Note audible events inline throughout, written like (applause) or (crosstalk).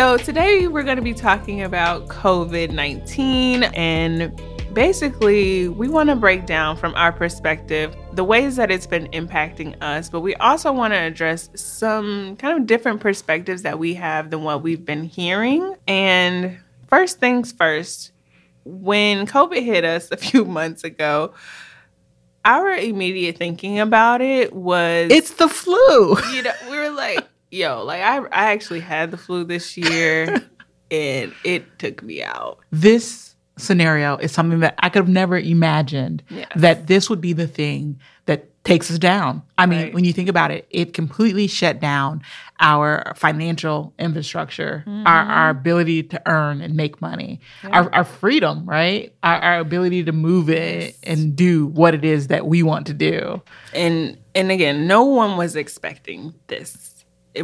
So, today we're going to be talking about COVID 19 and basically, we want to break down from our perspective the ways that it's been impacting us, but we also want to address some kind of different perspectives that we have than what we've been hearing. And first things first, when COVID hit us a (laughs) few months ago, our immediate thinking about it was it's the flu. You know, we were like, yo, like I I actually had the flu this year (laughs) and it took me out. This scenario is something that I could have never imagined yes. that this would be the thing that takes us down. I mean, right. when you think about it, it completely shut down our financial infrastructure, mm-hmm. our, our ability to earn and make money, yeah. our, our freedom, right? Our, our ability to move it and do what it is that we want to do. And and again, no one was expecting this.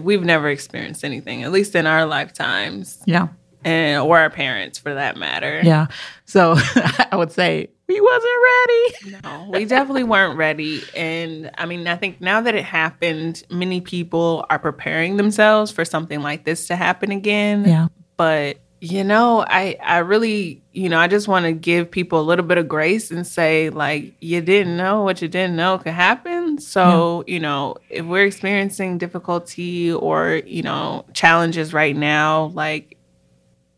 We've never experienced anything, at least in our lifetimes. Yeah and or our parents for that matter. Yeah. So (laughs) I would say we wasn't ready. No, we definitely weren't ready. And I mean, I think now that it happened, many people are preparing themselves for something like this to happen again. Yeah. But you know, I I really, you know, I just want to give people a little bit of grace and say like you didn't know what you didn't know could happen. So, yeah. you know, if we're experiencing difficulty or, you know, challenges right now, like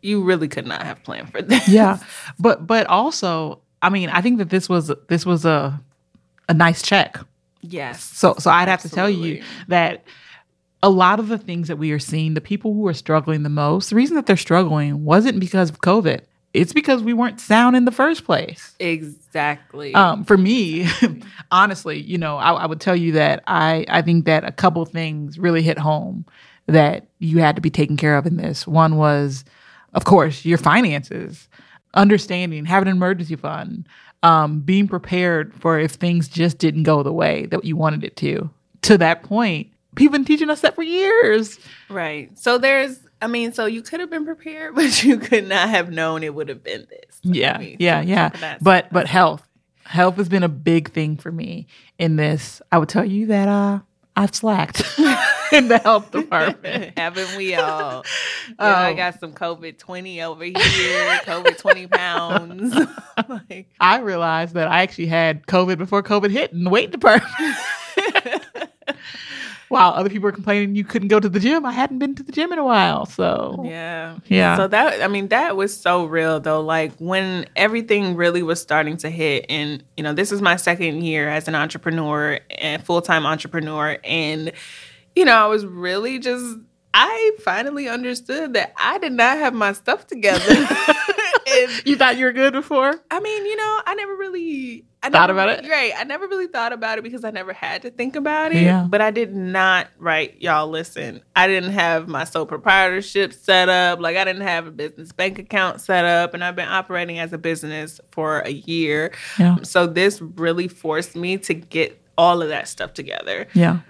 you really could not have planned for (laughs) this. Yeah. But but also, I mean, I think that this was this was a a nice check. Yes. So so I'd have to tell you that a lot of the things that we are seeing, the people who are struggling the most, the reason that they're struggling wasn't because of COVID. It's because we weren't sound in the first place. Exactly. Um, for me, (laughs) honestly, you know, I, I would tell you that I, I think that a couple things really hit home that you had to be taken care of in this. One was of course, your finances, understanding, having an emergency fund, um, being prepared for if things just didn't go the way that you wanted it to. To that point, people been teaching us that for years. Right. So there's, I mean, so you could have been prepared, (laughs) but you could not have known it would have been this. Yeah, I mean, yeah, yeah. But but health, health has been a big thing for me in this. I would tell you that uh, I've slacked. (laughs) in the health (laughs) department. Haven't we all? Um, I got some COVID 20 over here, COVID 20 pounds. like, I realized that I actually had COVID before COVID hit in the weight department. While other people were complaining you couldn't go to the gym, I hadn't been to the gym in a while. So, yeah. Yeah. So, that, I mean, that was so real though. Like, when everything really was starting to hit, and, you know, this is my second year as an entrepreneur and full time entrepreneur. And, you know, I was really just I finally understood that I did not have my stuff together. (laughs) (laughs) you thought you were good before? I mean, you know, I never really I thought never, about it. Right. I never really thought about it because I never had to think about it. Yeah. But I did not, write, y'all listen. I didn't have my sole proprietorship set up. Like I didn't have a business bank account set up. And I've been operating as a business for a year. Yeah. So this really forced me to get all of that stuff together. Yeah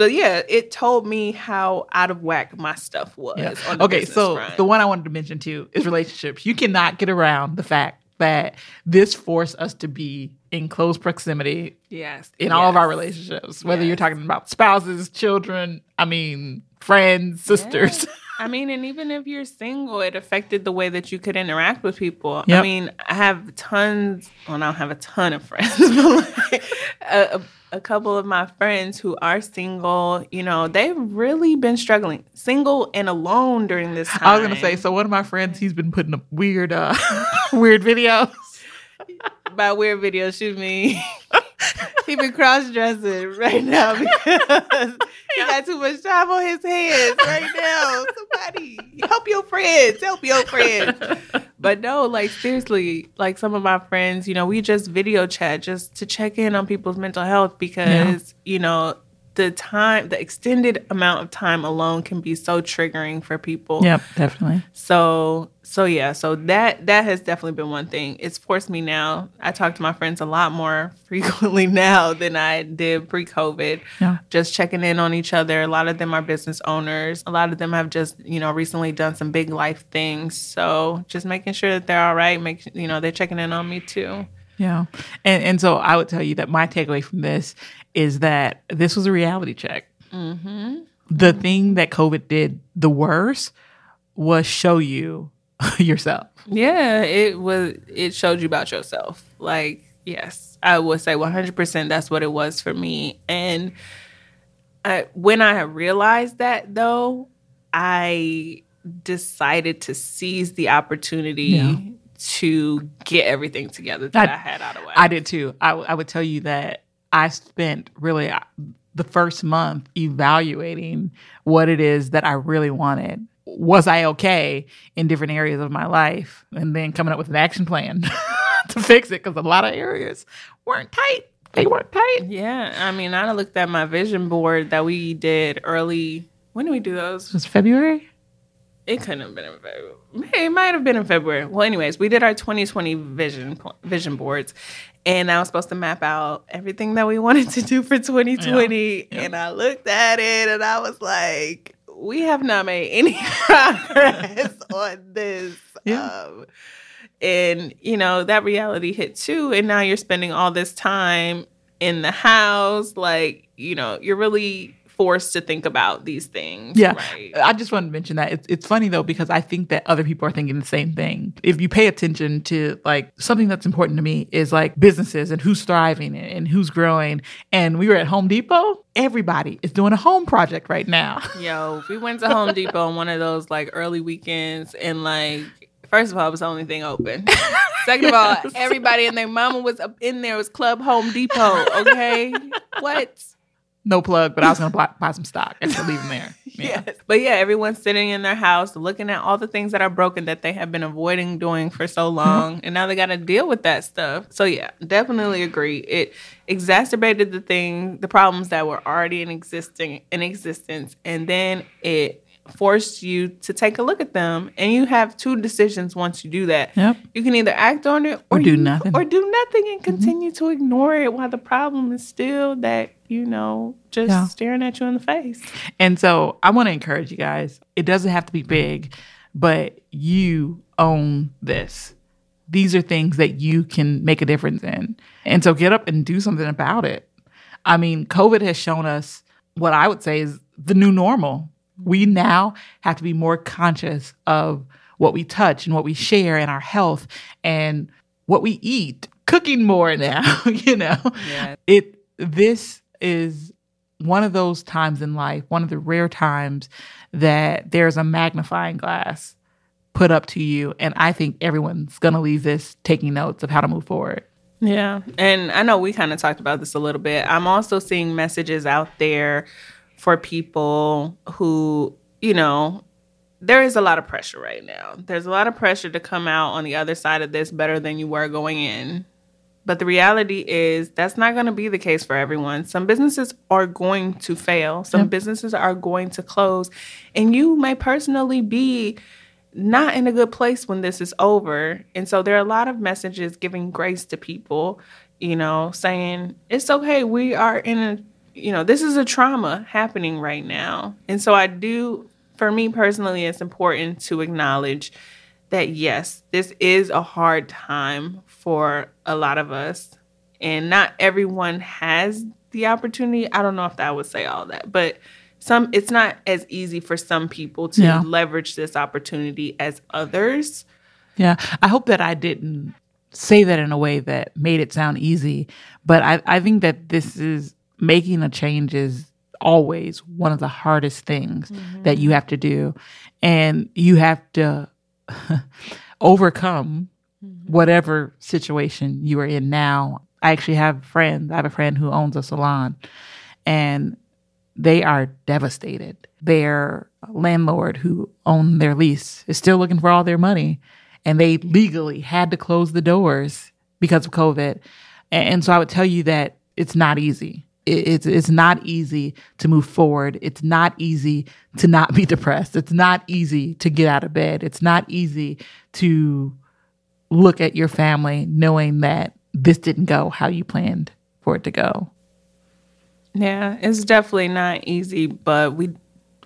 but yeah, it told me how out of whack my stuff was. Yeah. okay, so front. the one I wanted to mention too is relationships. You cannot get around the fact that this forced us to be in close proximity. Yes. In yes. all of our relationships, whether yes. you're talking about spouses, children, I mean, friends, sisters. Yeah. (laughs) I mean, and even if you're single, it affected the way that you could interact with people. Yep. I mean, I have tons, well, I don't have a ton of friends, (laughs) but like a, a couple of my friends who are single, you know, they've really been struggling, single and alone during this time. I was gonna say, so one of my friends, he's been putting up weird, uh, (laughs) weird videos. By weird videos, shoot me. (laughs) he been cross dressing right now (laughs) because he got too much time on his hands right now. Somebody help your friends, help your friends. But no, like seriously, like some of my friends, you know, we just video chat just to check in on people's mental health because, yeah. you know, the time, the extended amount of time alone can be so triggering for people. Yep, definitely. So, so yeah, so that that has definitely been one thing. It's forced me now. I talk to my friends a lot more (laughs) frequently now than I did pre-COVID. Yeah. Just checking in on each other. A lot of them are business owners. A lot of them have just, you know, recently done some big life things. So, just making sure that they're all right, make you know, they're checking in on me too. Yeah. And and so I would tell you that my takeaway from this is that this was a reality check. Mm-hmm. The thing that COVID did the worst was show you (laughs) yourself. Yeah, it was. It showed you about yourself. Like, yes, I would say 100%. That's what it was for me. And I, when I realized that, though, I decided to seize the opportunity Yeah. To get everything together that I, I- had out of whack. I did too. I would tell you that I spent really uh, the first month evaluating what it is that I really wanted. Was I okay in different areas of my life? And then coming up with an action plan (laughs) to fix it because a lot of areas weren't tight. They weren't tight. Yeah, I mean, I looked at my vision board that we did early. When did we do those? It was February. It couldn't have been in February. It might have been in February. Well, anyways, we did our 2020 vision vision boards, and I was supposed to map out everything that we wanted to do for 2020. And I looked at it, and I was like, "We have not made any (laughs) progress on this." Yeah. Um, and you know that reality hit too, and now you're spending all this time in the house, like you know, you're really forced to think about these things. Yeah. right? I just wanted to mention that. It's, it's funny though, because I think that other people are thinking the same thing. If you pay attention to like something that's important to me is like businesses and who's thriving and, and who's growing. And we were at Home Depot, everybody is doing a home project right now. (laughs) Yo, we went to Home Depot on one of those like early weekends, and like, first of all, it was the only thing open. (laughs) Second of all, everybody and their mama was up in there. It was Club Home Depot. Okay, (laughs) what? No plug, but I was going to buy, buy some stock and to leave them there. (laughs) Yeah. Yes, but yeah, everyone's sitting in their house looking at all the things that are broken that they have been avoiding doing for so uh-huh. long, and now they got to deal with that stuff. So yeah, definitely agree. It exacerbated the thing, the problems that were already in existing in existence, and then it forced you to take a look at them. And you have two decisions once you do that. Yep. You can either act on it Or do you- nothing. or do nothing and mm-hmm. continue to ignore it while the problem is still that you know just Yeah. staring at you in the face. And so I want to encourage you guys. It doesn't have to be big, but you own this. These are things that you can make a difference in. And so get up and do something about it. I mean, COVID has shown us what I would say is the new normal. We now have to be more conscious of what we touch and what we share and our health and what we eat. Cooking more now, (laughs) you know. Yeah. It this is one of those times in life, one of the rare times that there's a magnifying glass put up to you. And I think everyone's going to leave this taking notes of how to move forward. Yeah. And I know we kind of talked about this a little bit. I'm also seeing messages out there for people who, you know, there is a lot of pressure right now. There's a lot of pressure to come out on the other side of this better than you were going in. But the reality is that's not going to be the case for everyone. Some businesses are going to fail. Some businesses are going to close. And you may personally be not in a good place when this is over. And so there are a lot of messages giving grace to people, you know, saying it's okay. We are in a, you know, this is a trauma happening right now. And so I do, for me personally, it's important to acknowledge that yes, this is a hard time for a lot of us. And not everyone has the opportunity. I don't know if I would say all that, but some it's not as easy for some people to Yeah. leverage this opportunity as others. Yeah. I hope that I didn't say that in a way that made it sound easy, but I, I think that this is making a change is always one of the hardest things mm-hmm. that you have to do. And you have to (laughs) overcome mm-hmm. whatever situation you are in now. I actually have friends. I have a friend who owns a salon and they are devastated. Their landlord who owned their lease is still looking for all their money and they legally had to close the doors because of COVID. And, and so I would tell you that it's not easy. It, it's it's not easy to move forward. It's not easy to not be depressed. It's not easy to get out of bed. It's not easy to look at your family knowing that this didn't go how you planned for it to go. Yeah, it's definitely not easy, but we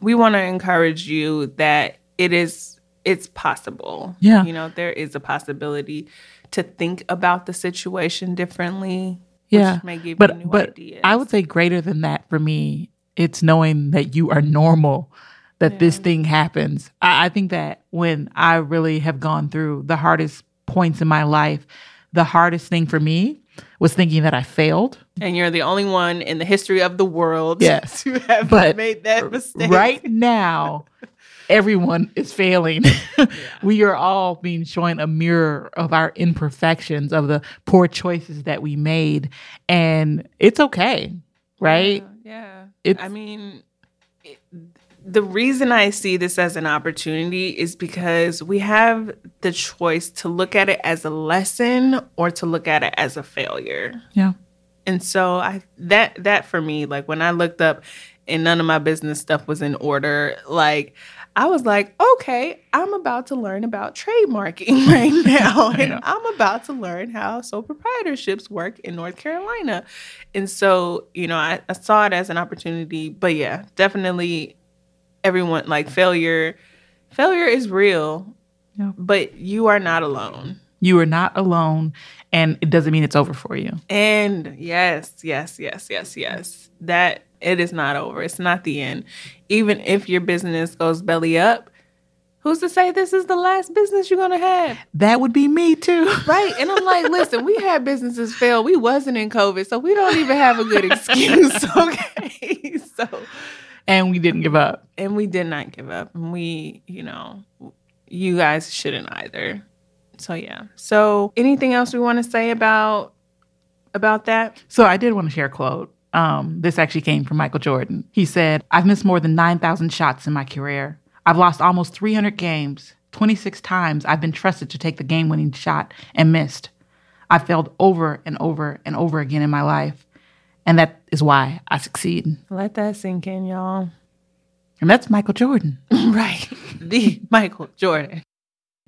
we want to encourage you that it is it's possible. Yeah. You know, there is a possibility to think about the situation differently. Yeah, Which may give but you new but ideas. I would say greater than that for me, it's knowing that you are normal, that this thing happens. I, I think that when I really have gone through the hardest points in my life, the hardest thing for me was thinking that I failed. And you're the only one in the history of the world Yes. (laughs) to have But made that mistake. Right now, (laughs) everyone is failing. (laughs) we are all being shown a mirror of our imperfections, of the poor choices that we made. And it's okay, right? Yeah. yeah. It's- I mean, it, the reason I see this as an opportunity is because we have the choice to look at it as a lesson or to look at it as a failure. Yeah. And so I that that for me, like when I looked up and none of my business stuff was in order, like I was like, okay, I'm about to learn about trademarking (laughs) right now. (laughs) And Yeah. I'm about to learn how sole proprietorships work in North Carolina. And so, you know, I, I saw it as an opportunity. But yeah, definitely everyone like failure failure is real. Yeah. But you are not alone. You are not alone, and it doesn't mean it's over for you. And yes, yes, yes, yes, yes. That it is not over. It's not the end. Even if your business goes belly up, who's to say this is the last business you're gonna have? That would be me too. (laughs) Right. And I'm like, listen, we had businesses fail. We wasn't in COVID, so we don't even have a good excuse. (laughs) Okay. (laughs) So and we didn't give up. and we did not give up. And we, you know, you guys shouldn't either. So yeah. So anything else we want to say about about that? So I did want to share a quote. Um, this actually came from Michael Jordan. He said, I've missed more than 9,000 shots in my career. I've lost almost 300 games. 26 times I've been trusted to take the game winning shot and missed. I've failed over and over and over again in my life. And that is why I succeed. Let that sink in, y'all. And that's Michael Jordan. (laughs) right. The Michael Jordan.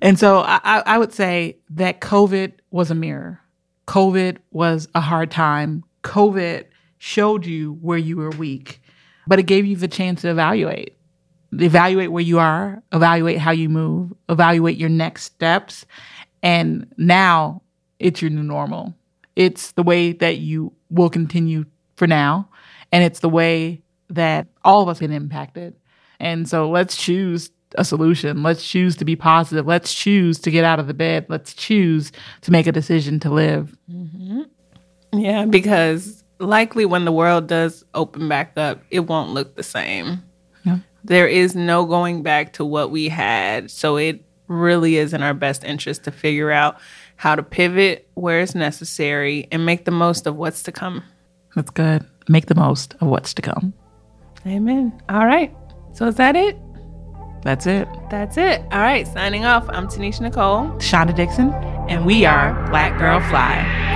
And so I, I I would say that COVID was a mirror. COVID was a hard time. COVID showed you where you were weak, but it gave you the chance to evaluate. Evaluate where you are, evaluate how you move, evaluate your next steps. And now it's your new normal. It's the way that you will continue for now. And it's the way that all of us been impacted. And so let's choose a solution. Let's choose to be positive. Let's choose to get out of the bed. Let's choose to make a decision to live. Mm-hmm. Yeah, because likely when the world does open back up, it won't look the same. Yeah. There is no going back to what we had. So it really is in our best interest to figure out how to pivot where it's necessary and make the most of what's to come. That's good. Make the most of what's to come. Amen. All right. So is that it? That's it. That's it. All right. Signing off. I'm Tenisha Nicole. Shonda Dixon, and we are Black Girl Fly.